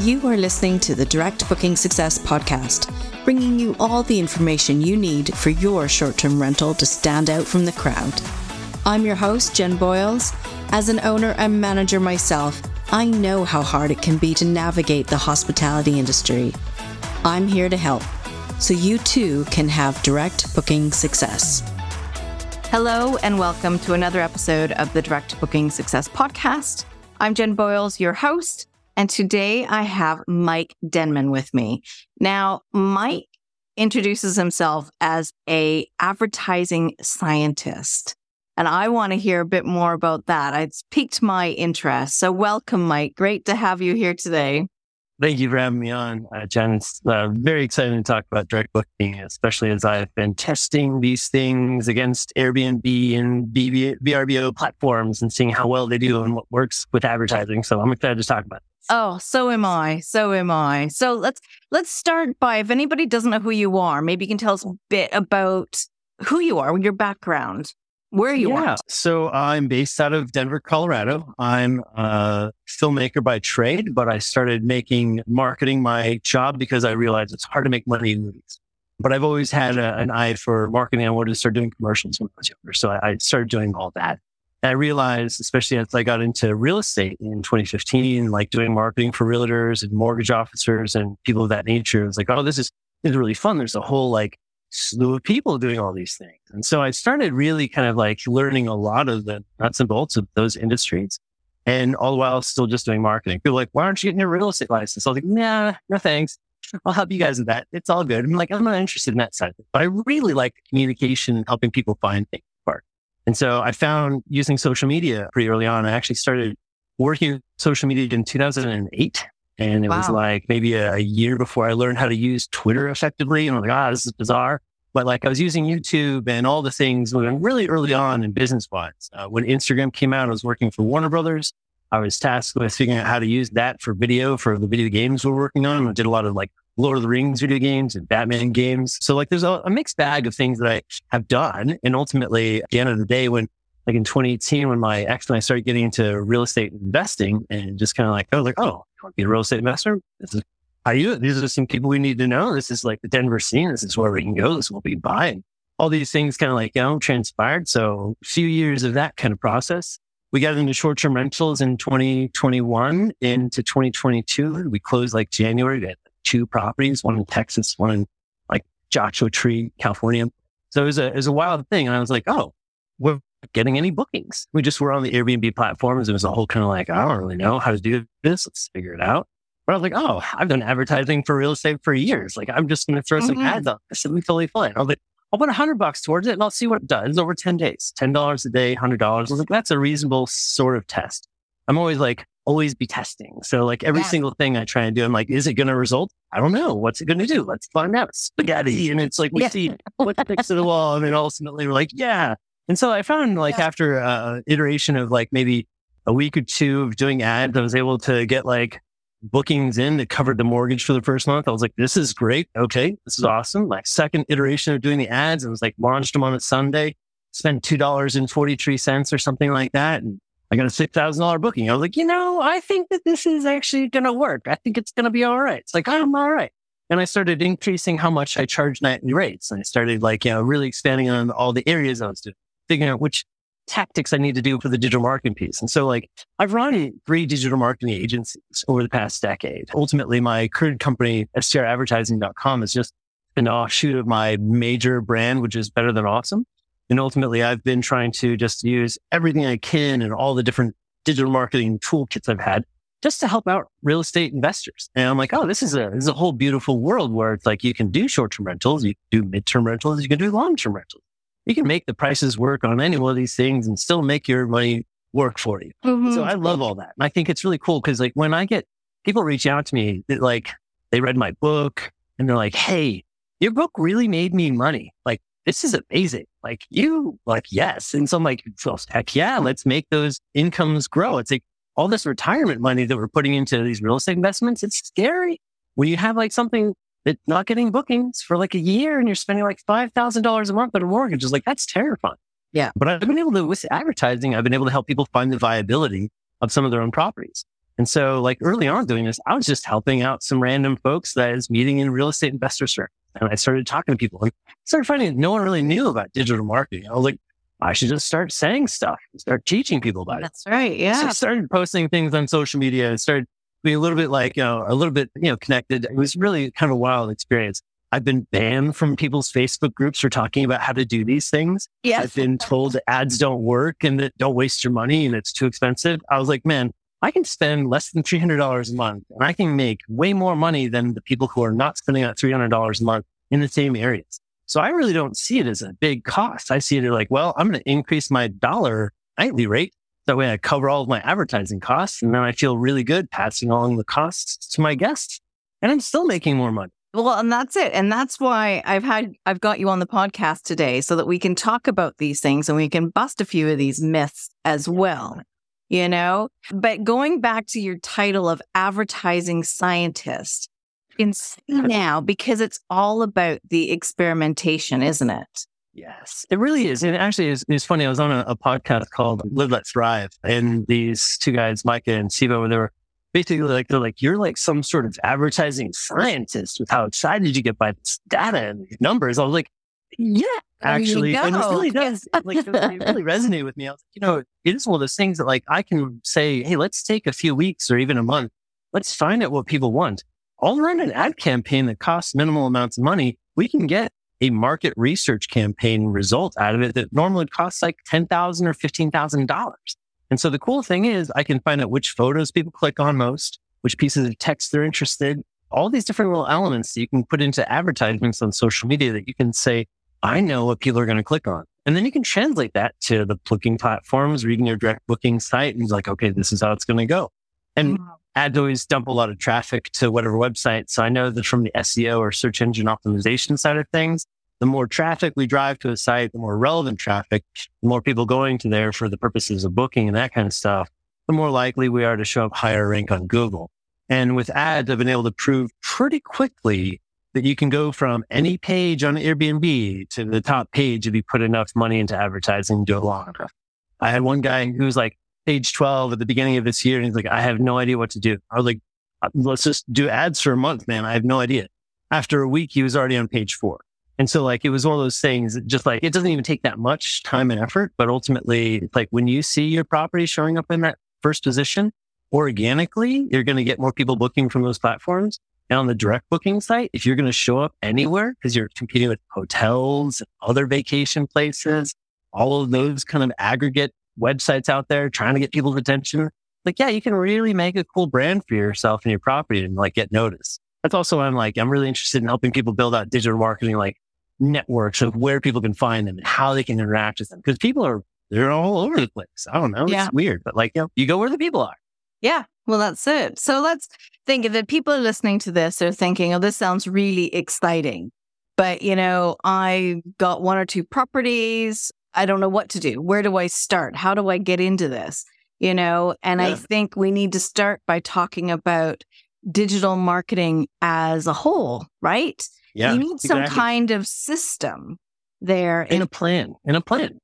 You are listening to the Direct Booking Success podcast, bringing you all the information you need for your short term rental to stand out from the crowd. I'm your host, Jen Boyles. As an owner and manager myself, I know how hard it can be to navigate the hospitality industry. I'm here to help so you too can have direct booking success. Hello, and welcome to another episode of the Direct Booking Success Podcast. I'm Jen Boyles, your host, and today I have Mike Denman with me. Now, Mike introduces himself as a advertising scientist. And I want to hear a bit more about that. It's piqued my interest. So welcome, Mike. Great to have you here today. Thank you for having me on, uh, Jen. It's uh, very exciting to talk about direct booking, especially as I've been testing these things against Airbnb and VRBO platforms and seeing how well they do and what works with advertising. So I'm excited to talk about. It. Oh, so am I. So am I. So let's let's start by if anybody doesn't know who you are, maybe you can tell us a bit about who you are, your background. Where you are yeah. So I'm based out of Denver, Colorado. I'm a filmmaker by trade, but I started making marketing my job because I realized it's hard to make money in movies. But I've always had a, an eye for marketing. I wanted to start doing commercials when I was younger. So I, I started doing all that. And I realized, especially as I got into real estate in 2015, like doing marketing for realtors and mortgage officers and people of that nature, it was like, oh, this is, this is really fun. There's a whole like slew of people doing all these things. And so I started really kind of like learning a lot of the nuts and bolts of those industries. And all the while still just doing marketing. People like, why aren't you getting your real estate license? I was like, nah, no thanks. I'll help you guys with that. It's all good. I'm like, I'm not interested in that side but I really like communication and helping people find things. And so I found using social media pretty early on. I actually started working with social media in 2008 and it wow. was like maybe a, a, year before I learned how to use Twitter effectively. And I'm like, ah, oh, this is bizarre. But like I was using YouTube and all the things really early on in business wise. Uh, when Instagram came out, I was working for Warner Brothers. I was tasked with figuring out how to use that for video for the video games we're working on. I did a lot of like Lord of the Rings video games and Batman games. So like there's a, a mixed bag of things that I have done. And ultimately at the end of the day, when like in 2018, when my ex and I started getting into real estate investing and just kind of like, was like, oh, you want to be a real estate investor? This is how you, these are some people we need to know. This is like the Denver scene. This is where we can go. This will be buying. All these things kind of like, you know, transpired. So a few years of that kind of process. We got into short term rentals in 2021 into 2022. We closed like January. We had two properties, one in Texas, one in like Joshua Tree, California. So it was a, it was a wild thing. And I was like, oh, we're getting any bookings. We just were on the Airbnb platforms. It was a whole kind of like, I don't really know how to do this. Let's figure it out. But I was like, oh, I've done advertising for real estate for years. Like, I'm just going to throw mm-hmm. some ads on. This will be totally fine. I was like, I'll put a hundred bucks towards it and I'll see what it does over 10 days. $10 a day, $100. I was like, that's a reasonable sort of test. I'm always like, always be testing. So like every yeah. single thing I try and do, I'm like, is it going to result? I don't know. What's it going to do? Let's find out. Spaghetti. And it's like, we yeah. see what sticks to the wall. And then ultimately we're like, yeah, and so I found like yeah. after uh iteration of like maybe a week or two of doing ads, I was able to get like bookings in that covered the mortgage for the first month. I was like, this is great. Okay. This is awesome. Like second iteration of doing the ads, it was like launched them on a Sunday, spent $2.43 or something like that. And I got a $6,000 booking. I was like, you know, I think that this is actually going to work. I think it's going to be all right. It's like, I'm all right. And I started increasing how much I charge nightly rates. And I started like, you know, really expanding on all the areas I was doing figuring out which tactics I need to do for the digital marketing piece. And so like I've run three digital marketing agencies over the past decade. Ultimately, my current company, stradvertising.com is just an offshoot of my major brand, which is better than awesome. And ultimately, I've been trying to just use everything I can and all the different digital marketing toolkits I've had just to help out real estate investors. And I'm like, oh, this is a this is a whole beautiful world where it's like you can do short term rentals, you can do mid term rentals, you can do long term rentals. You can make the prices work on any one of these things and still make your money work for you. Mm-hmm. So I love all that. And I think it's really cool because like when I get people reach out to me, that, like they read my book and they're like, hey, your book really made me money. Like this is amazing. Like you, like, yes. And so I'm like, well, heck yeah, let's make those incomes grow. It's like all this retirement money that we're putting into these real estate investments. It's scary when you have like something that's not getting bookings for like a year and you're spending like $5,000 a month on a mortgage. It's like, that's terrifying. Yeah. But I've been able to, with advertising, I've been able to help people find the viability of some of their own properties. And so like early on doing this, I was just helping out some random folks that I was meeting in real estate investor circles. And I started talking to people and started finding no one really knew about digital marketing. I was like, I should just start saying stuff, start teaching people about it. That's right. Yeah. So I started posting things on social media and started being a little bit like, you know, a little bit, you know, connected. It was really kind of a wild experience. I've been banned from people's Facebook groups for talking about how to do these things. Yes. I've been told ads don't work and that don't waste your money and it's too expensive. I was like, man, I can spend less than $300 a month and I can make way more money than the people who are not spending that $300 a month in the same areas. So I really don't see it as a big cost. I see it like, well, I'm going to increase my dollar nightly rate. That way I cover all of my advertising costs. And then I feel really good passing along the costs to my guests and I'm still making more money. Well, and that's it. And that's why I've had, I've got you on the podcast today so that we can talk about these things and we can bust a few of these myths as well you know? But going back to your title of advertising scientist, in now because it's all about the experimentation, isn't it? Yes, it really is. And actually, it's, it's funny. I was on a, a, podcast called Live Let Thrive, and these two guys, Micah and Sivo, they were basically like, they're like, you're like some sort of advertising scientist with how excited you get by this data and numbers. I was like, yeah, actually. And it really does, like, it really resonate with me. I was like, you know, it is one of those things that like I can say, Hey, let's take a few weeks or even a month. Let's find out what people want. I'll run an ad campaign that costs minimal amounts of money. We can get a market research campaign result out of it that normally costs like 10,000 or $15,000. And so the cool thing is I can find out which photos people click on most, which pieces of text they're interested, all these different little elements that you can put into advertisements on social media that you can say, I know what people are going to click on. And then you can translate that to the booking platforms, reading your direct booking site and like, okay, this is how it's going to go. And wow. ads always dump a lot of traffic to whatever website. So I know that from the SEO or search engine optimization side of things, the more traffic we drive to a site, the more relevant traffic, the more people going to there for the purposes of booking and that kind of stuff, the more likely we are to show up higher rank on Google. And with ads, I've been able to prove pretty quickly that you can go from any page on Airbnb to the top page if you put enough money into advertising and do it long enough. I had one guy who was like page 12 at the beginning of this year and he's like, I have no idea what to do. I was like, uh, let's just do ads for a month, man. I have no idea. After a week, he was already on page four. And so like, it was one of those things just like, it doesn't even take that much time and effort, but ultimately like when you see your property showing up in that first position organically, you're going to get more people booking from those platforms. And on the direct booking site, if you're going to show up anywhere because you're competing with hotels, other vacation places, all of those kind of aggregate websites out there trying to get people's attention, like, yeah, you can really make a cool brand for yourself and your property and like get noticed. That's also why I'm like, I'm really interested in helping people build out digital marketing, like networks of where people can find them and how they can interact with them. Cause people are, they're all over the place. I don't know. Yeah. It's weird, but like, you know, you go where the people are. Yeah. Well, that's it. So let's think if people are listening to this, they're thinking, oh, this sounds really exciting. But, you know, I got one or two properties. I don't know what to do. Where do I start? How do I get into this? You know, and yeah. I think we need to start by talking about digital marketing as a whole, right? Yeah. You need some exactly. kind of system there. In a plan. In a plan.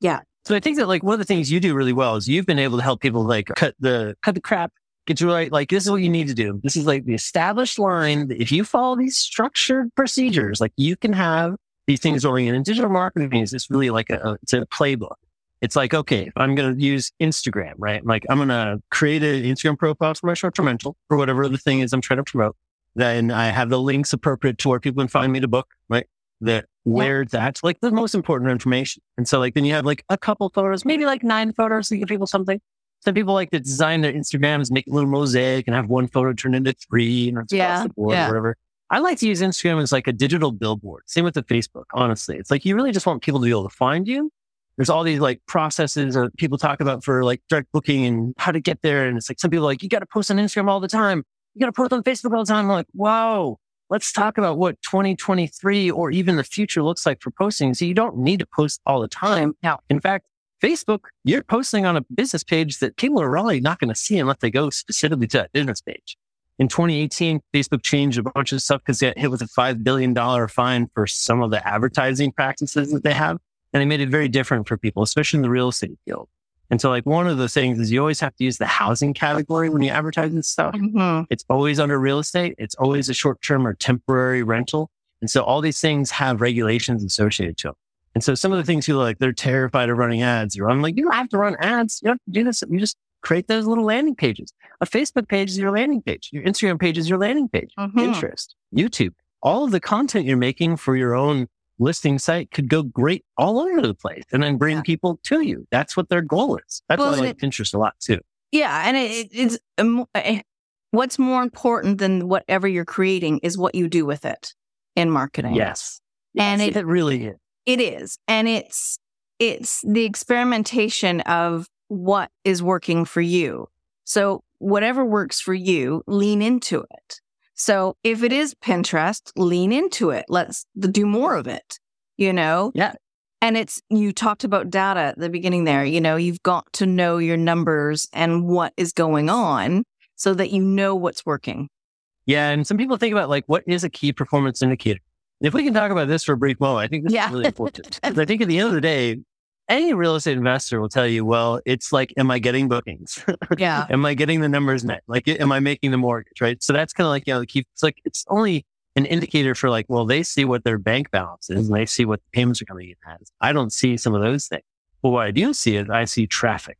Yeah. So I think that like one of the things you do really well is you've been able to help people like cut the cut the crap, get you right. Like this is what you need to do. This is like the established line that if you follow these structured procedures, like you can have these things in. And digital marketing is it's really like a it's a playbook. It's like, okay, I'm going to use Instagram, right? Like I'm going to create an Instagram profile for my short-term rental or whatever the thing is I'm trying to promote. Then I have the links appropriate to where people can find me to book, right? That where that's like the most important information. And so like then you have like a couple photos, maybe like nine photos to give people something. Some people like to design their Instagrams, make a little mosaic and have one photo turn into three and it's Yeah, across the board yeah. or whatever. I like to use Instagram as like a digital billboard. Same with the Facebook, honestly. It's like you really just want people to be able to find you. There's all these like processes that people talk about for like direct booking and how to get there. And it's like some people are like, you got to post on Instagram all the time. You got to post on Facebook all the time. I'm like, whoa, let's talk about what 2023 or even the future looks like for posting. So you don't need to post all the time. No. In fact, Facebook, you're posting on a business page that people are really not going to see unless they go specifically to that business page. In 2018, Facebook changed a bunch of stuff because they got hit with a $5 billion fine for some of the advertising practices that they have. And they made it very different for people, especially in the real estate field. And so like one of the things is you always have to use the housing category when you advertise this stuff. Mhm. It's always under real estate. It's always a short term or temporary rental. And so all these things have regulations associated to them. And so some of the things people are like, they're terrified of running ads. Or I'm like, you don't have to run ads. You don't have to do this. You just create those little landing pages. A Facebook page is your landing page. Your Instagram page is your landing page. Mhm. Pinterest, YouTube, all of the content you're making for your own listing site could go great all over the place and then bring Yeah. people to you. That's what their goal is. That's Well, why I like Pinterest a lot too. Yeah, and it, it- it's um, what's more important than whatever you're creating is what you do with it in marketing. Yes. And Yes, it- it really is. It is. And it's it's the experimentation of what is working for you. So whatever works for you, lean into it. So if it is Pinterest, lean into it. Let's do more of it. You know? Yeah. And it's you talked about data at the beginning there. You know, you've got to know your numbers and what is going on so that you know what's working. Yeah. And some people think about like, what is a key performance indicator? If we can talk about this for a brief moment, I think this Yeah. is really important. 'Cause I think at the end of the day, any real estate investor will tell you, well, it's like, am I getting bookings? Yeah. am I getting the numbers met? Like, am I making the mortgage? Right. So that's kind of like, you know, the key. It's like, it's only an indicator for like, well, they see what their bank balance is and they see what the payments are coming in as. I don't see some of those things. But what I do see is I see traffic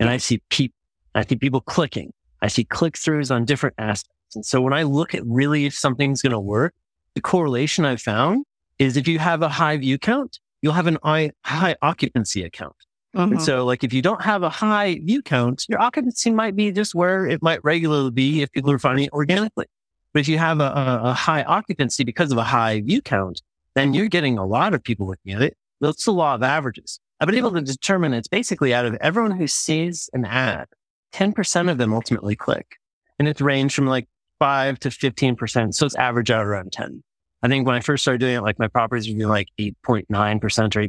and I see people. I see people clicking. I see click throughs on different aspects. And so when I look at really if something's going to work, the correlation I've found is if you have a high view count, you'll have an high, high occupancy account. Mhm. And so like if you don't have a high view count, your occupancy might be just where it might regularly be if people are finding it organically. But if you have a, a, a high occupancy because of a high view count, then you're getting a lot of people looking at it. That's the law of averages. I've been able to determine it's basically out of everyone who sees an ad, 10% of them ultimately click. And it's ranged from like five to 15%. So it's average out around 10. I think when I first started doing it, like my properties were doing like 8.9%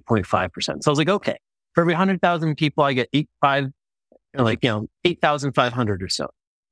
or 8.5%. So I was like, okay, for every 100,000 people, I get eight, five, like, you know, 8,500 or so.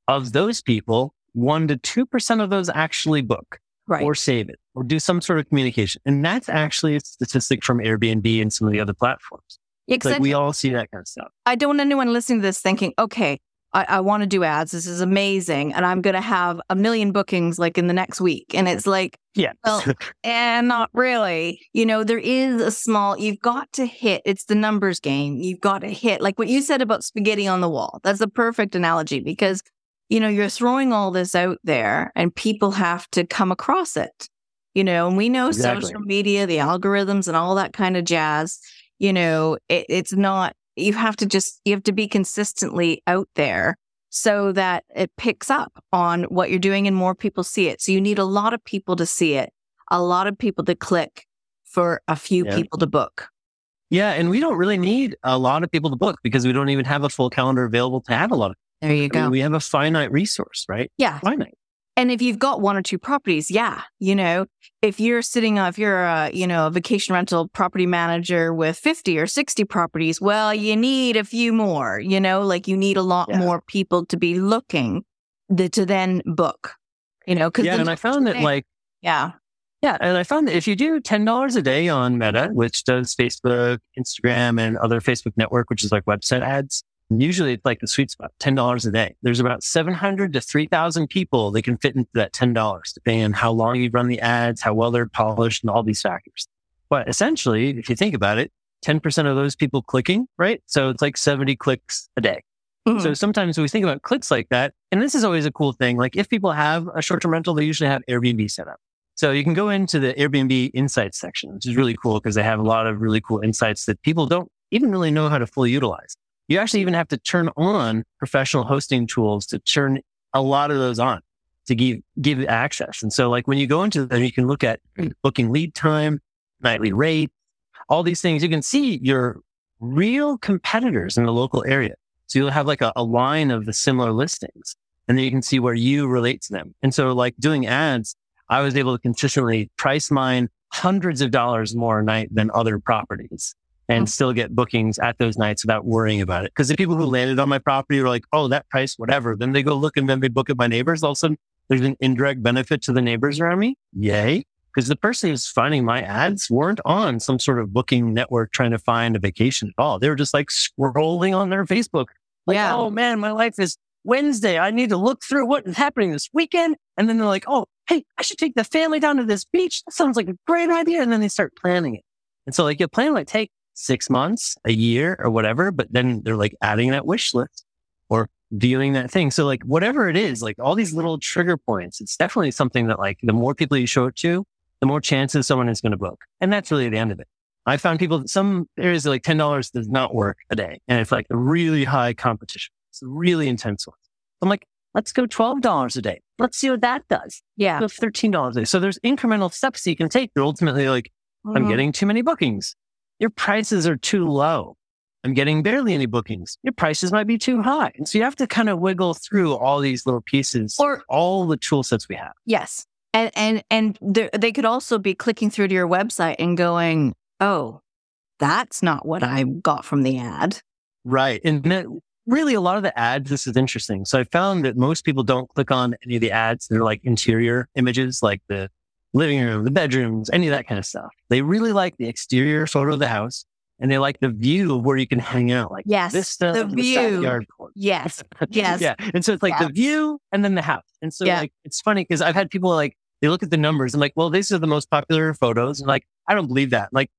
Of those people, one to 2% of those actually book right. or save it or do some sort of communication. And that's actually a statistic from Airbnb and some of the other platforms. Yeah, like we all see that kind of stuff. I don't want anyone listening to this thinking, okay, I, I want to do ads. This is amazing. And I'm going to have a million bookings like in the next week. And it's like, Yeah. Well, and not really. You know, there is a small, you've got to hit, it's the numbers game. You've got to hit, like what you said about spaghetti on the wall. That's a perfect analogy because, you know, you're throwing all this out there and people have to come across it. You know, and we know Exactly. social media, the algorithms and all that kind of jazz. You know, it, it's not, you have to just, you have to be consistently out there so that it picks up on what you're doing and more people see it. So you need a lot of people to see it, a lot of people to click for a few Yeah. people to book. yeah. And we don't really need a lot of people to book because we don't even have a full calendar available to have a lot of There you I mean, we have a finite resource, right? Yeah. Finite. And if you've got one or two properties, yeah, you know, if you're sitting if you're a, you know, a vacation rental property manager with 50 or 60 properties, well, you need a few more, you know, like you need a lot Yeah. more people to be looking the, to then book, you know, because Yeah. And I found that like, yeah, Yeah, and I found that if you do ten dollars a day on Meta, which does Facebook, Instagram, and other Facebook network, which is like website ads, usually it's like the sweet spot, ten dollars a day. There's about seven hundred to three thousand people that can fit into that ten dollars, depending on how long you run the ads, how well they're polished, and all these factors. But essentially, if you think about it, 10% of those people clicking, right? So it's like 70 clicks a day. Mhm. So sometimes we think about clicks like that, and this is always a cool thing. Like if people have a short-term rental, they usually have Airbnb set up. So you can go into the Airbnb insights section, which is really cool because they have a lot of really cool insights that people don't even really know how to fully utilize. You actually even have to turn on professional hosting tools to turn a lot of those on to give, give access. And so like when you go into them, you can look at mm. booking lead time, nightly rate, all these things. You can see your real competitors in the local area. So you'll have like a, a line of the similar listings and then you can see where you relate to them. And so like doing ads, I was able to consistently price mine hundreds of dollars more a night than other properties and still get bookings at those nights without worrying about it. Cause the people who mm-hmm. landed on my property were like, Oh, that price, whatever. Then they go look and then they book at my neighbors. All of a sudden there's an indirect benefit to the neighbors around me. Yay. Because the person who's finding my ads weren't on some sort of booking network trying to find a vacation at all. They were just like scrolling on their Facebook. Like, Yeah. oh man, my life is Wednesday. I need to look through what is happening this weekend. And then they're like, oh, hey, I should take the family down to this beach. That sounds like a great idea. And then they start planning it. And so like your plan might take six months, a year or whatever, but then they're like adding that wish list or viewing that thing. So like whatever it is, like all these little trigger points, it's definitely something that like the more people you show it to, the more chances someone is going to book. And that's really the end of it. I found people, that some areas like $10 does not work a day. And it's like a really high competition. It's a really intense one. I'm like, let's go $12 a day. Let's see what that does. Yeah. Go $13 a day. So there's incremental steps you can take. You're ultimately like, I'm Mhm. getting too many bookings. Your prices are too low. I'm getting barely any bookings. Your prices might be too high. And so you have to kind of wiggle through all these little pieces, Or- all the tool sets we have. Yes. And and and there- they could also be clicking through to your website and going, "Oh, that's not what I got from the ad." Right. And that, really a lot of the ads, this is interesting. So I found that most people don't click on any of the ads. They're like interior images, like the living room, the bedrooms, any of that kind of stuff. They really like the exterior photo of the house and they like the view of where you can hang out. Like Yes, this stuff, the view. porch. Yes. Yes. yeah. And so it's like the view and then the house. And so Yeah. like, it's funny because I've had people like, they look at the numbers and like, well, these are the most popular photos. And like, I don't believe that. Like,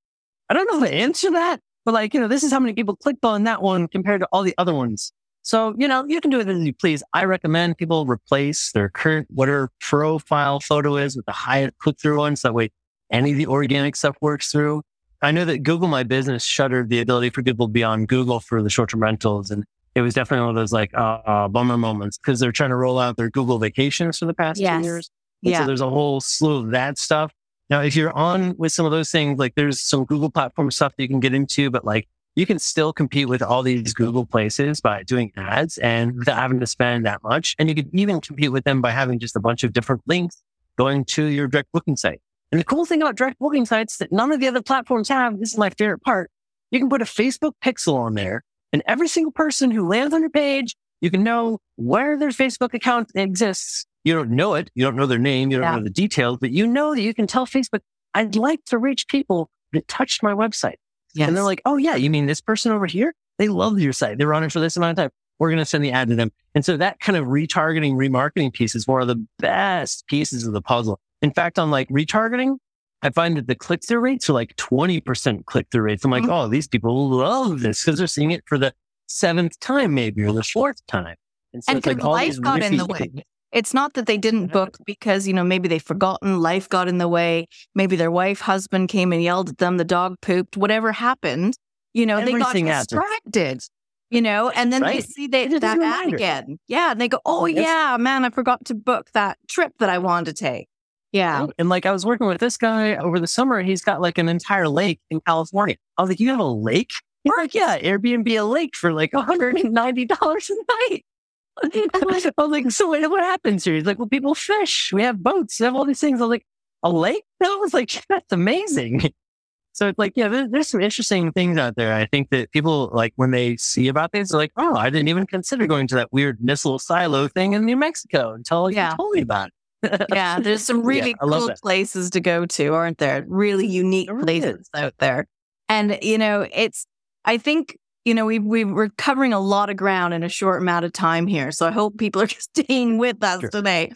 I don't know how to answer that, but like, you know, this is how many people clicked on that one compared to all the other ones. So, you know, you can do it as you please. I recommend people replace their current, whatever profile photo is with the highest click through one. So that way any of the organic stuff works through. I know that Google My Business shuttered the ability for people to be on Google for the short term rentals. And it was definitely one of those like, uh, uh bummer moments because they're trying to roll out their Google vacations for the past Yes. two years. And Yeah. So there's a whole slew of that stuff. Now, if you're on with some of those things, like there's some Google platform stuff that you can get into, but like you can still compete with all these Google places by doing ads and without having to spend that much. And you could even compete with them by having just a bunch of different links going to your direct booking site. And the cool thing about direct booking sites that none of the other platforms have, this is my favorite part. You can put a Facebook pixel on there and every single person who lands on your page, you can know where their Facebook account exists. You don't know it. You don't know their name. You don't Yeah. know the details, but you know that you can tell Facebook, I'd like to reach people that touched my website. Yes. And they're like, oh yeah, you mean this person over here? They love your site. They were on it for this amount of time. We're going to send the ad to them. And so that kind of retargeting, remarketing piece is one of the best pieces of the puzzle. In fact, on like retargeting, I find that the click through rates are like 20% click through rates. I'm like, Mhm. oh, these people love this because they're seeing it for the seventh time, maybe, or the fourth time. And so And it's like all life these got in the way. It's not that they didn't book because, you know, maybe they've forgotten, life got in the way, maybe their wife, husband came and yelled at them, the dog pooped, whatever happened, you know, Everything they got happens. distracted. You know, and then they see they, It's just a that ad again. Yeah. And they go, Oh Yes. yeah, man, I forgot to book that trip that I wanted to take. Yeah. And like I was working with this guy over the summer. He's got like an entire lake in California. I was like, you have a lake? He's like, yeah, Airbnb a lake for like $190 a night. I was like, so what, what happens here? He's like, well, people fish. We have boats. We have all these things. I was like, a lake? I was like, that's amazing. So it's like, yeah, there, there's some interesting things out there. I think that people like when they see about these, they're like, oh, I didn't even consider going to that weird missile silo thing in New Mexico until Yeah. you told me about it. Yeah. There's some really love cool that. places to go to, aren't there? Really unique There places out there. And, you know, it's, I think, you know, we we we're covering a lot of ground in a short amount of time here. So I hope people are staying with us Sure. today.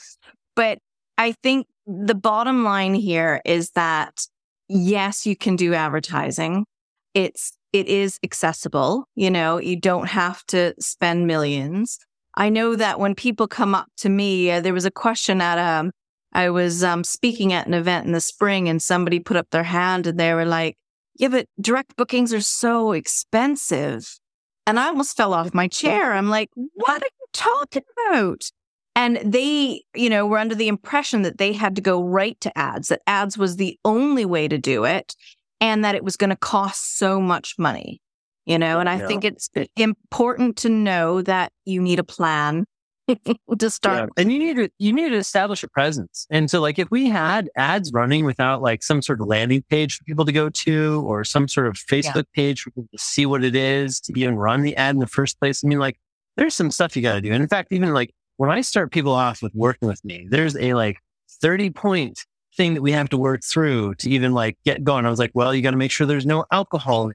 But I think the bottom line here is that yes, you can do advertising. It's it is accessible. You know, you don't have to spend millions. I know that when people come up to me, uh, there was a question at um, I was um, speaking at an event in the spring, and somebody put up their hand, and they were like, "Yeah, but direct bookings are so expensive," and I almost fell off my chair. I'm like, "What are you talking about?" And they, you know, were under the impression that they had to go right to ads, that ads was the only way to do it and that it was going to cost so much money, you know, and I think it's important to know that you need a plan to start. Yeah. And you need to, you need to establish a presence. And so like if we had ads running without like some sort of landing page for people to go to or some sort of Facebook yeah. page for people to see what it is to even run the ad in the first place. I mean, like there's some stuff you got to do. And in fact, even like when I start people off with working with me, there's a like 30 point thing that we have to work through to even like get going. I was like, well, you got to make sure there's no alcohol.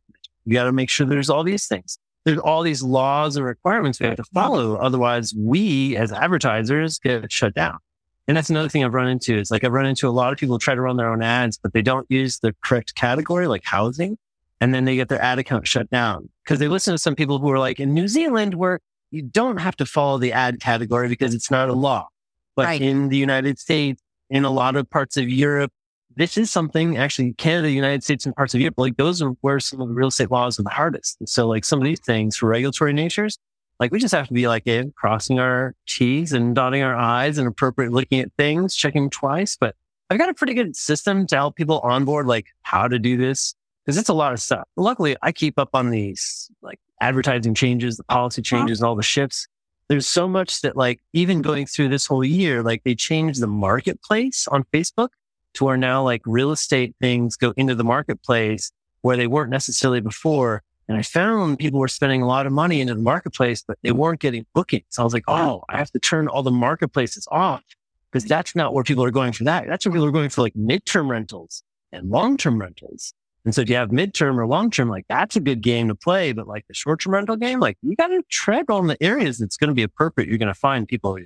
You got to make sure there's all these things. There's all these laws and requirements we have to follow. Otherwise, we as advertisers get shut down. And that's another thing I've run into is like I've run into a lot of people try to run their own ads, but they don't use the correct category, like housing. And then they get their ad account shut down because they listen to some people who are like in New Zealand where you don't have to follow the ad category because it's not a law. But right. in the United States, in a lot of parts of Europe, this is something actually Canada, United States, and parts of Europe, like those are where some of the real estate laws are the hardest. And so like some of these things for regulatory natures, like we just have to be like crossing our T's and dotting our I's and appropriate looking at things, checking twice. But I've got a pretty good system to help people onboard like how to do this because it's a lot of stuff. Luckily, I keep up on these like advertising changes, the policy uh-huh. changes, and all the shifts. There's so much that like even going through this whole year, like they changed the marketplace on Facebook to where now like real estate things go into the marketplace where they weren't necessarily before. And I found people were spending a lot of money into the marketplace, but they weren't getting bookings. So I was like, oh, I have to turn all the marketplaces off because that's not where people are going for that. That's where people are going for like midterm rentals and long-term rentals. And so if you have midterm or long term, like that's a good game to play. But like the short term rental game, like you got to tread on the areas that's going to be appropriate. You're going to find people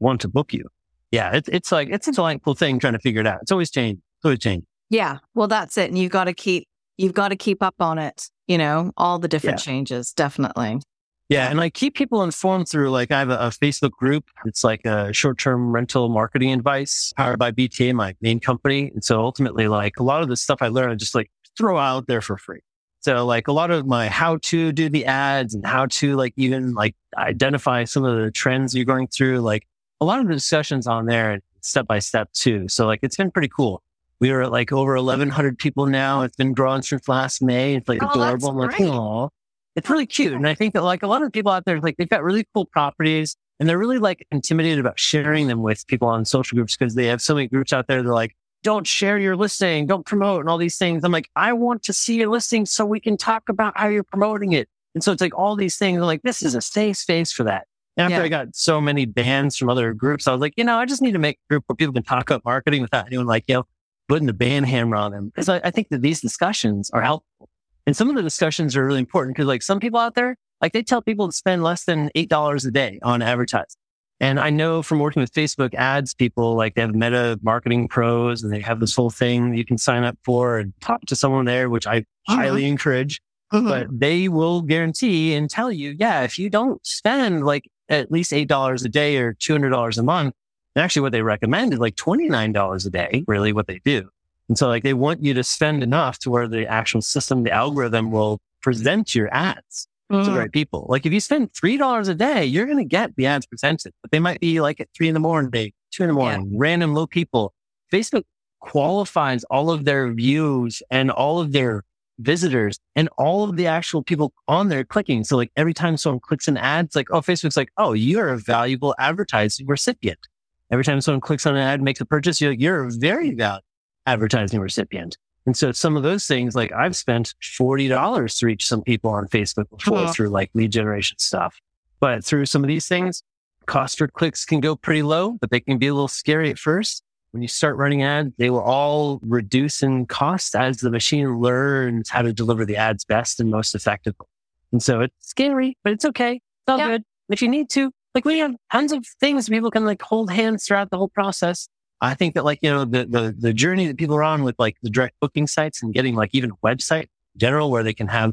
want to book you. Yeah. It's, it's like, it's a delightful thing trying to figure it out. It's always changed. It's always changed. Yeah. Well, that's it. And you've got to keep, you've got to keep up on it, you know, all the different yeah. changes. Definitely. Yeah. And I keep people informed through like I have a, a Facebook group. It's like a short term rental marketing advice powered by BTA, my main company. And so ultimately, like a lot of the stuff I learn, I just like throw out there for free. So like a lot of my how to do the ads and how to like even like identify some of the trends you're going through, like a lot of the discussions on there and step by step too. So like it's been pretty cool. We are at like over 1100 people now. It's been growing since last May. It's like oh, adorable. I'm like, oh, it's really cute. And I think that like a lot of people out there, like they've got really cool properties and they're really like intimidated about sharing them with people on social groups because they have so many groups out there. They're like, don't share your listing, don't promote and all these things. I'm like, I want to see your listing so we can talk about how you're promoting it. And so it's like all these things. I'm like, this is a safe space for that. After yeah. I got so many bans from other groups, I was like, you know, I just need to make a group where people can talk about marketing without anyone like, you know, putting the ban hammer on them. Because I, I think that these discussions are helpful. And some of the discussions are really important because like some people out there, like they tell people to spend less than $8 a day on advertising. And I know from working with Facebook ads people, like they have meta marketing pros and they have this whole thing you can sign up for and talk to someone there, which I uh-huh. highly encourage. Uh-huh. But they will guarantee and tell you, yeah, if you don't spend like at least $8 a day or $200 a month, and actually what they recommend is like $29 a day, really what they do. And so like they want you to spend enough to where the actual system, the algorithm will present your ads mm. to the right people. Like if you spend three dollars a day, you're going to get the ads presented, but they might be like at three in the morning, day two in the morning, yeah. random low people. Facebook qualifies all of their views and all of their visitors and all of the actual people on there clicking. So like every time someone clicks an ad, it's like, oh, Facebook's like, oh, you're a valuable advertising recipient. Every time someone clicks on an ad, and makes a purchase, you're like, you're a very valuable advertising recipient. And so some of those things, like I've spent $40 to reach some people on Facebook before through like lead generation stuff. But through some of these things, cost per clicks can go pretty low, but they can be a little scary at first. When you start running ads, they will all reduce in cost as the machine learns how to deliver the ads best and most effectively. And so it's scary, but it's okay. It's all yeah. good. If you need to, like we have tons of things people can like hold hands throughout the whole process. I think that like, you know, the, the, the journey that people are on with like the direct booking sites and getting like even a website in general where they can have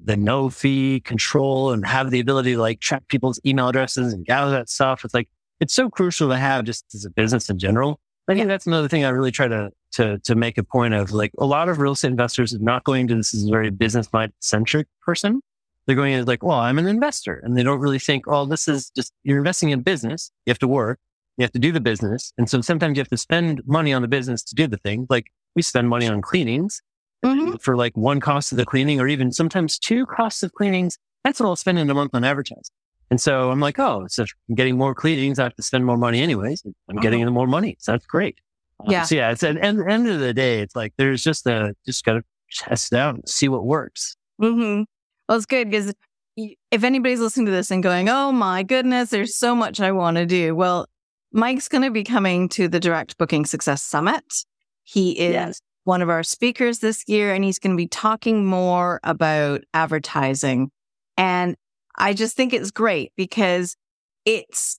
the no fee control and have the ability to like track people's email addresses and gather that stuff. It's like, it's so crucial to have just as a business in general. I think yeah. that's another thing I really try to, to, to make a point of. Like a lot of real estate investors are not going to this as a very business mind centric person. They're going in like, well, I'm an investor and they don't really think, oh, this is just, you're investing in business. You have to work. You have to do the business. And so sometimes you have to spend money on the business to do the thing. Like we spend money on cleanings mm-hmm. for like one cost of the cleaning or even sometimes two costs of cleanings. That's what I'll spend in a month on advertising. And so I'm like, oh, so I'm getting more cleanings. I have to spend more money anyways. I'm uh-huh. getting more money. So that's great. Um, yeah. So yeah, it's at the end, end of the day, it's like, there's just a, just got to test it out and see what works. Mm-hmm. Well, it's good because if anybody's listening to this and going, oh my goodness, there's so much I want to do. Well, Mike's going to be coming to the Direct Booking Success Summit. He is yes. one of our speakers this year, and he's going to be talking more about advertising. And I just think it's great because it's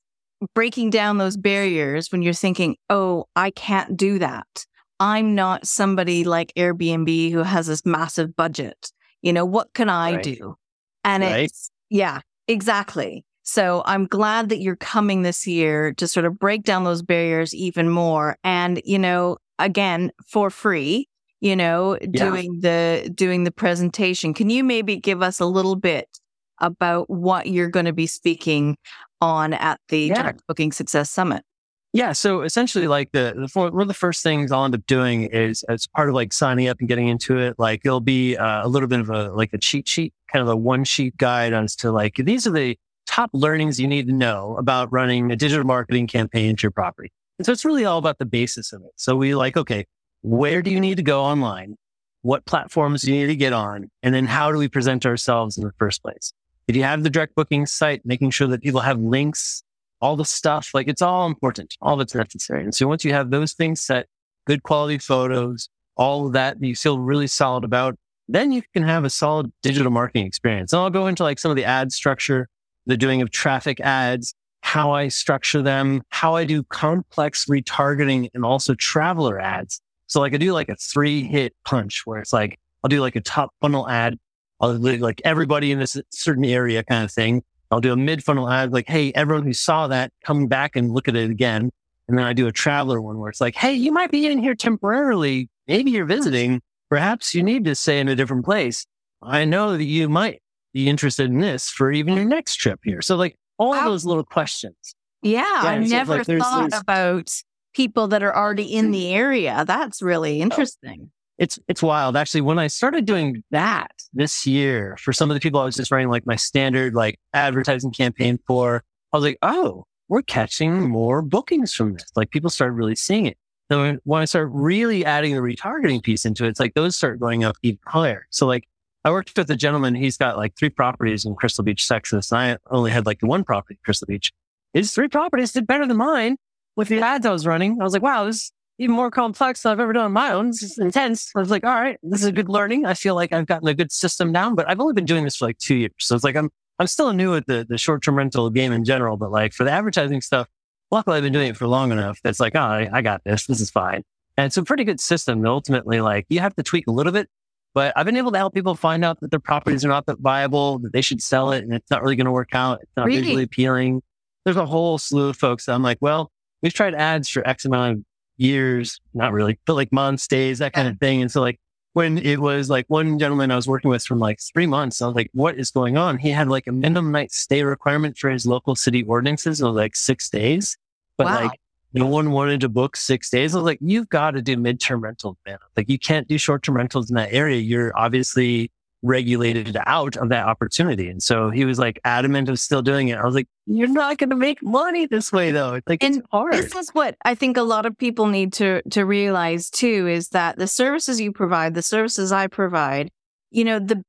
breaking down those barriers when you're thinking, oh, I can't do that. I'm not somebody like Airbnb who has this massive budget. You know, what can I right. do? And right. it's, yeah, exactly. So I'm glad that you're coming this year to sort of break down those barriers even more. And, you know, again, for free, you know, yeah. doing the, doing the presentation. Can you maybe give us a little bit about what you're going to be speaking on at the yeah. Direct Booking Success Summit? Yeah. So essentially, like the, the one of the first things I'll end up doing is as part of like signing up and getting into it, like it'll be uh, a little bit of a like a cheat sheet, kind of a one sheet guide as to like these are the top learnings you need to know about running a digital marketing campaign to your property. And so it's really all about the basis of it. So we like, okay, where do you need to go online? What platforms do you need to get on? And then how do we present ourselves in the first place? If you have the direct booking site, making sure that people have links all the stuff, like it's all important, all that's necessary. And so once you have those things set, good quality photos, all of that you feel really solid about, then you can have a solid digital marketing experience. And I'll go into like some of the ad structure, the doing of traffic ads, how I structure them, how I do complex retargeting and also traveler ads. So like I do like a three hit punch where it's like, I'll do like a top funnel ad. I'll do like everybody in this certain area kind of thing. I'll do a mid funnel ad like, Hey, everyone who saw that, come back and look at it again. And then I do a traveler one where it's like, Hey, you might be in here temporarily. Maybe you're visiting. Perhaps you need to stay in a different place. I know that you might be interested in this for even your next trip here. So like all wow. those little questions. Yeah. yeah I never like there's, thought there's, about people that are already in the area. That's really oh. interesting it's it's wild. Actually, when I started doing that this year for some of the people I was just running like my standard like advertising campaign for, I was like, oh, we're catching more bookings from this. Like people started really seeing it. So when I start really adding the retargeting piece into it, it's like those start going up even higher. So like I worked with a gentleman, he's got like three properties in Crystal Beach, Texas. And I only had like the one property in Crystal Beach. His three properties did better than mine with the ads I was running. I was like, wow, this even more complex than I've ever done on my own. It's intense. I was like, all right, this is a good learning. I feel like I've gotten a good system down, but I've only been doing this for like two years. So it's like, I'm, I'm still new at the, the short term rental game in general, but like for the advertising stuff, luckily I've been doing it for long enough. That's like, oh, I, I got this. This is fine. And it's a pretty good system. Ultimately, like you have to tweak a little bit, but I've been able to help people find out that their properties are not that viable, that they should sell it and it's not really going to work out. It's not really? visually appealing. There's a whole slew of folks that I'm like, well, we've tried ads for X amount of years, not really, but like months, days, that kind of thing. And so like when it was like one gentleman I was working with from like three months, I was like, what is going on? He had like a minimum night stay requirement for his local city ordinances of like six days, but wow. like no one wanted to book six days. I was like, you've got to do midterm rentals, man. Like you can't do short term rentals in that area. You're obviously regulated out of that opportunity. And so he was like adamant of still doing it. I was like, you're not going to make money this way though. It's like, and it's hard. This is what I think a lot of people need to, to realize too, is that the services you provide, the services I provide, you know, the,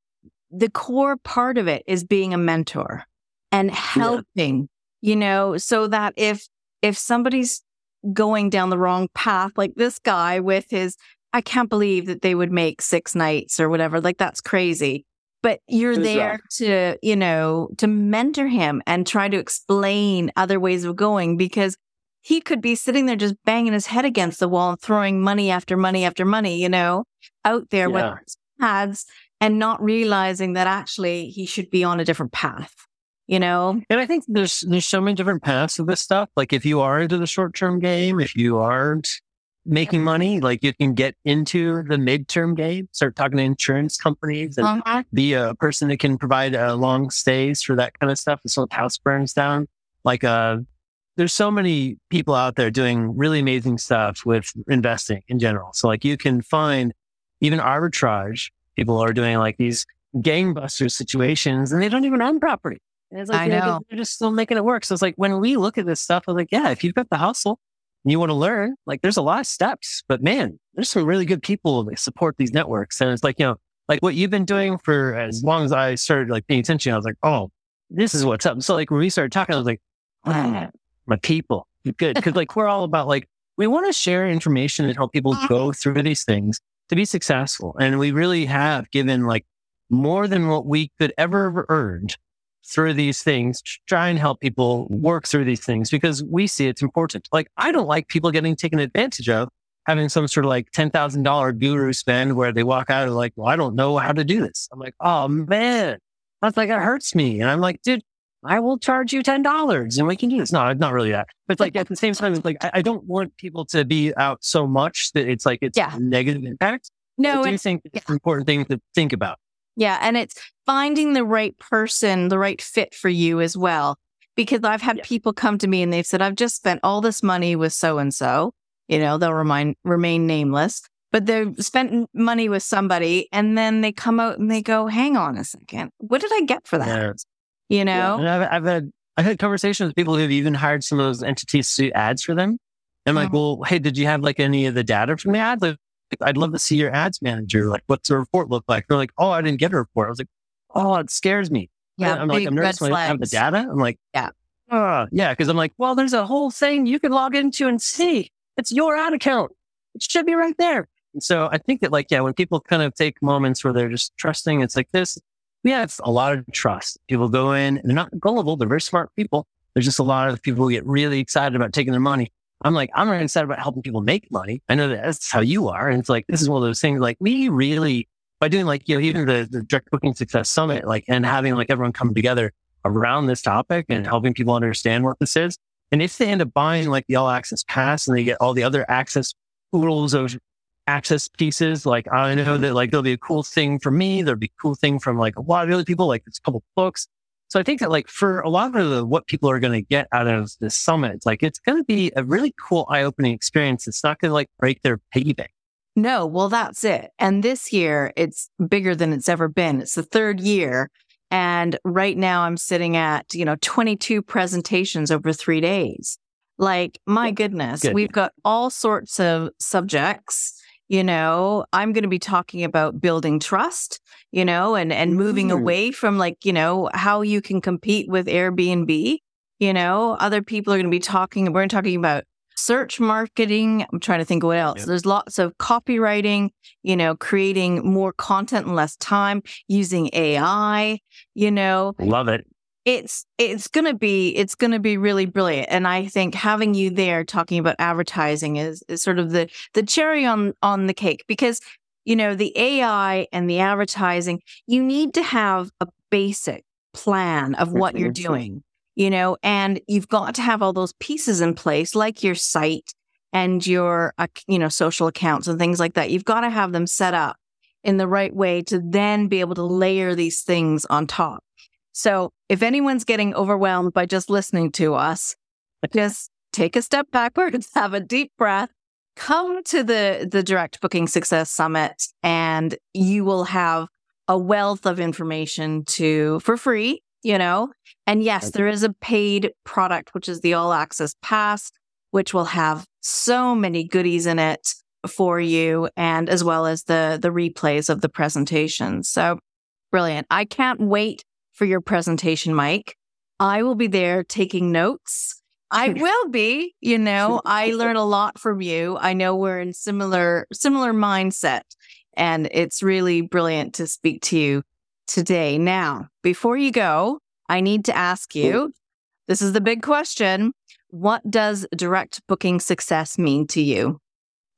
the core part of it is being a mentor and helping, yeah. you know, so that if, if somebody's going down the wrong path, like this guy with his I can't believe that they would make six nights or whatever. Like that's crazy. But you're there to, you know, to mentor him and try to explain other ways of going because he could be sitting there just banging his head against the wall and throwing money after money after money, you know, out there yeah. with ads and not realizing that actually he should be on a different path, you know? And I think there's there's so many different paths of this stuff. Like if you are into the short term game, if you aren't making money, like you can get into the midterm game, start talking to insurance companies and uh-huh. be a person that can provide uh, long stays for that kind of stuff. So the house burns down. Like uh there's so many people out there doing really amazing stuff with investing in general. So like you can find even arbitrage. People are doing like these gangbusters situations and they don't even own property. And it's like, I know. They're just still making it work. So it's like when we look at this stuff, I'm like, yeah, if you've got the hustle you want to learn, like there's a lot of steps, but man, there's some really good people that support these networks. And it's like, you know, like what you've been doing for as long as I started like paying attention, I was like, oh, this is what's up. So like when we started talking, I was like, ah, my people, good. Cause like we're all about like, we want to share information and help people go through these things to be successful. And we really have given like more than what we could ever have earned through these things, try and help people work through these things because we see it's important. Like, I don't like people getting taken advantage of having some sort of like $10,000 guru spend where they walk out and like, well, I don't know how to do this. I'm like, oh man, that's like, it hurts me. And I'm like, dude, I will charge you $10 and we can do this. No, not really that. But like at the same time, like, I, I, don't want people to be out so much that it's like, it's yeah. negative impact. No, I do think it's an important thing to think about. Yeah. And it's finding the right person, the right fit for you as well. Because I've had yeah. people come to me and they've said, I've just spent all this money with so and so. You know, they'll remind, remain nameless, but they've spent money with somebody and then they come out and they go, hang on a second. What did I get for that? Yeah. You know? Yeah. I've, I've, had, I've had conversations with people who've even hired some of those entities to do ads for them. I'm like, mm-hmm. well, hey, did you have like any of the data from the ad? Like, I'd love to see your ads manager. Like, what's the report look like? They're like, oh, I didn't get a report. I was like, oh, it scares me. Yeah. I'm like, I'm nervous when I have the data. I'm like, yeah. Uh, yeah. Cause I'm like, well, there's a whole thing you can log into and see. It's your ad account. It should be right there. And so I think that like, yeah, when people kind of take moments where they're just trusting, it's like this, we have a lot of trust. People go in and they're not gullible. They're very smart people. There's just a lot of people who get really excited about taking their money. I'm like, I'm really excited about helping people make money. I know that that's how you are. And it's like, this is one of those things like we really, by doing like, you know, even the, the direct booking success summit, like, and having like everyone come together around this topic and helping people understand what this is. And if they end up buying like the all access pass and they get all the other access tools of access pieces, like I know that like there'll be a cool thing for me. There'll be a cool thing from like a lot of other people, like it's a couple books. So I think that like for a lot of the, what people are going to get out of this summit, like it's going to be a really cool eye opening experience. It's not going to like break their piggy bank. No, well, that's it. And this year it's bigger than it's ever been. It's the third year. And right now I'm sitting at, you know, 22 presentations over three days. Like, my goodness, Good. we've got all sorts of subjects you know i'm going to be talking about building trust you know and and moving mm-hmm. away from like you know how you can compete with airbnb you know other people are going to be talking we're talking about search marketing i'm trying to think of what else yep. there's lots of copywriting you know creating more content in less time using ai you know love it it's it's going to be it's going to be really brilliant. And i think having you there talking about advertising is, is sort of the the cherry on on the cake because you know the ai and the advertising you need to have a basic plan of what you're doing you know and you've got to have all those pieces in place like your site and your uh, you know social accounts and things like that. You've got to have them set up in the right way to then be able to layer these things on top so if anyone's getting overwhelmed by just listening to us, just take a step backwards, have a deep breath, come to the, the Direct Booking Success Summit, and you will have a wealth of information to for free, you know. And yes, there is a paid product, which is the All Access Pass, which will have so many goodies in it for you, and as well as the the replays of the presentations. So brilliant. I can't wait for your presentation, Mike. I will be there taking notes. I will be, you know, I learn a lot from you. I know we're in similar similar mindset and it's really brilliant to speak to you today. Now, before you go, I need to ask you, this is the big question. What does direct booking success mean to you?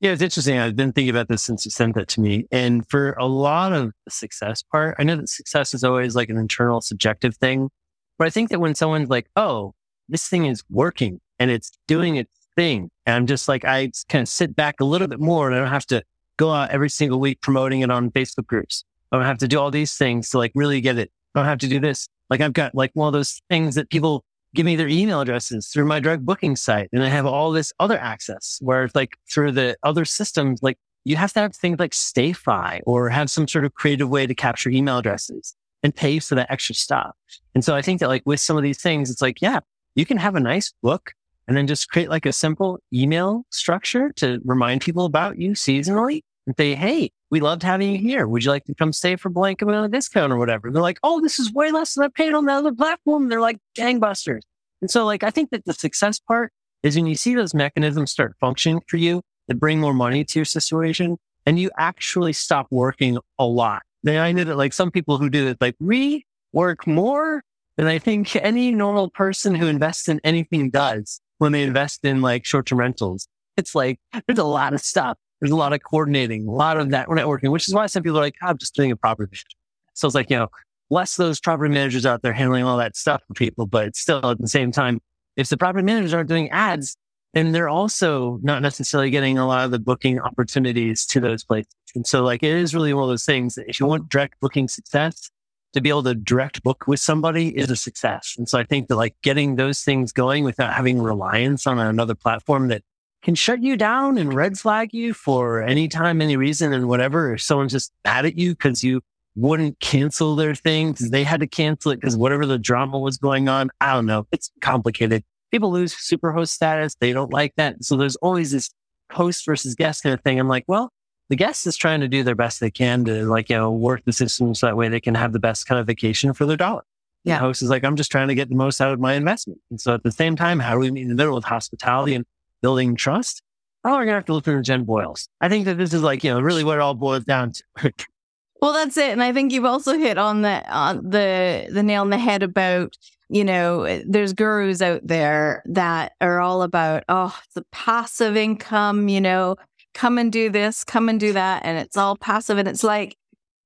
Yeah, it's interesting. I've been thinking about this since you sent that to me. And for a lot of the success part, I know that success is always like an internal subjective thing. But I think that when someone's like, oh, this thing is working and it's doing its thing, and I'm just like, I kind of sit back a little bit more and I don't have to go out every single week promoting it on Facebook groups. I don't have to do all these things to like really get it. I don't have to do this. Like I've got like one of those things that people give me their email addresses through my direct booking site. And I have all this other access where it's like through the other systems, like you have to have things like StayFi or have some sort of creative way to capture email addresses and pay for that extra stuff. And so I think that like with some of these things, it's like, yeah, you can have a nice book and then just create like a simple email structure to remind people about you seasonally and say, Hey, we loved having you here. Would you like to come stay for blank amount of discount or whatever? And they're like, Oh, this is way less than I paid on the other platform. They're like gangbusters. And so like, I think that the success part is when you see those mechanisms start functioning for you that bring more money to your situation and you actually stop working a lot. Then I know that like some people who do it, like we work more than I think any normal person who invests in anything does when they invest in like short-term rentals. It's like, there's a lot of stuff. There's a lot of coordinating, a lot of that networking, which is why some people are like, I'm just doing a property management. So it's like, you know, less those property managers out there handling all that stuff for people, but still at the same time, if the property managers aren't doing ads, then they're also not necessarily getting a lot of the booking opportunities to those places. And so like it is really one of those things that if you want direct booking success, to be able to direct book with somebody is a success. And so I think that like getting those things going without having reliance on another platform that can shut you down and red flag you for any time, any reason and whatever. If someone's just mad at you because you wouldn't cancel their thing because they had to cancel it because whatever the drama was going on. I don't know. It's complicated. People lose superhost status. They don't like that. So there's always this host versus guest kind of thing. I'm like, well, the guest is trying to do their best they can to like, you know, work the system so that way they can have the best kind of vacation for their dollar. Yeah. The host is like, I'm just trying to get the most out of my investment. And so at the same time, how do we meet in the middle with hospitality and building trust, oh, we're going to have to look for Jen Boyles. I think that this is like, you know, really what it all boils down to. well, that's it. And I think you've also hit on the, on the, the nail on the head about, you know, there's gurus out there that are all about, oh, the passive income, you know, come and do this, come and do that. And it's all passive. And it's like,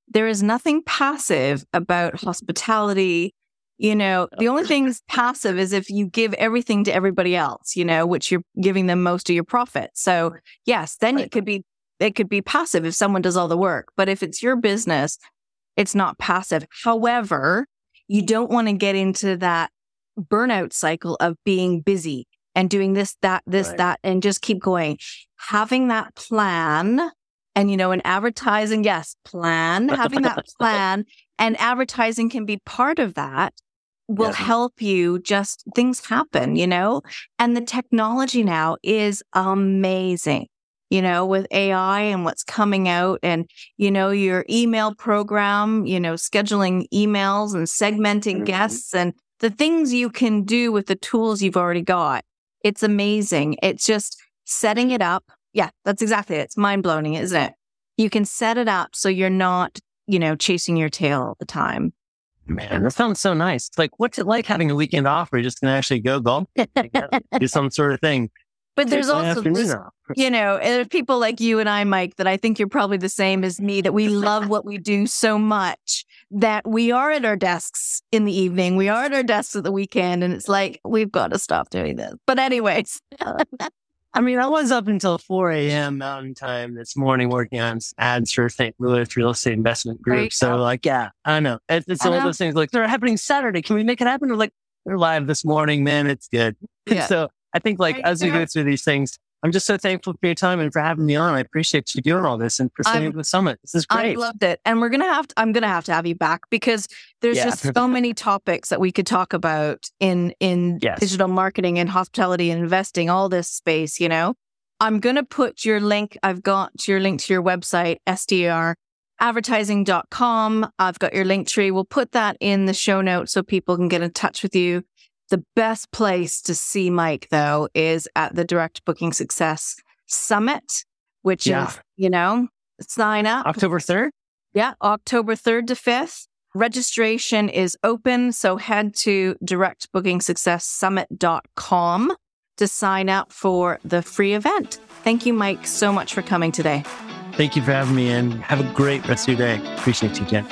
there is nothing passive about hospitality, you know, the only thing that's passive is if you give everything to everybody else, you know, which you're giving them most of your profit. So yes, then right. it could be it could be passive if someone does all the work. But if it's your business, it's not passive. However, you don't want to get into that burnout cycle of being busy and doing this, that, this, right. that, and just keep going. Having that plan and, you know, in advertising, yes, plan, having that plan and advertising can be part of that will yeah. help you just things happen, you know? And the technology now is amazing, you know, with AI and what's coming out and, you know, your email program, you know, scheduling emails and segmenting mm-hmm. guests and the things you can do with the tools you've already got. It's amazing. It's just setting it up. Yeah, that's exactly it. It's mind blowing, isn't it? You can set it up so you're not, you know, chasing your tail all the time. Man, that sounds so nice. It's like, what's it like having a weekend off where you're just going to actually go golf, do some sort of thing? But there's also, this, you know, there's people like you and I, Mike, that I think you're probably the same as me, that we love what we do so much that we are at our desks in the evening. We are at our desks at the weekend. And it's like, we've got to stop doing this. But, anyways. Uh, I mean, I was up until 4 a.m. Mountain Time this morning working on ads for St. Louis Real Estate Investment Group. So, like, yeah, I know. It's, it's all know. those things like, they're happening Saturday. Can we make it happen? They're like, they're live this morning, man. It's good. Yeah. so, I think, like, as we go through these things, I'm just so thankful for your time and for having me on. I appreciate you doing all this and pursuing the summit. This is great. I loved it. And we're gonna have to I'm gonna have to have you back because there's yeah. just so many topics that we could talk about in in yes. digital marketing and hospitality and investing, all this space, you know. I'm gonna put your link. I've got your link to your website, SDR advertising.com. I've got your link tree. We'll put that in the show notes so people can get in touch with you. The best place to see Mike, though, is at the Direct Booking Success Summit, which yeah. is, you know, sign up. October 3rd? Yeah, October 3rd to 5th. Registration is open. So head to directbookingsuccesssummit.com to sign up for the free event. Thank you, Mike, so much for coming today. Thank you for having me and have a great rest of your day. Appreciate you, Jen.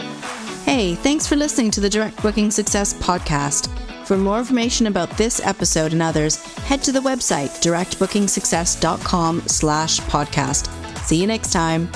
Hey, thanks for listening to the Direct Booking Success podcast. For more information about this episode and others, head to the website directbookingsuccess.com slash podcast. See you next time.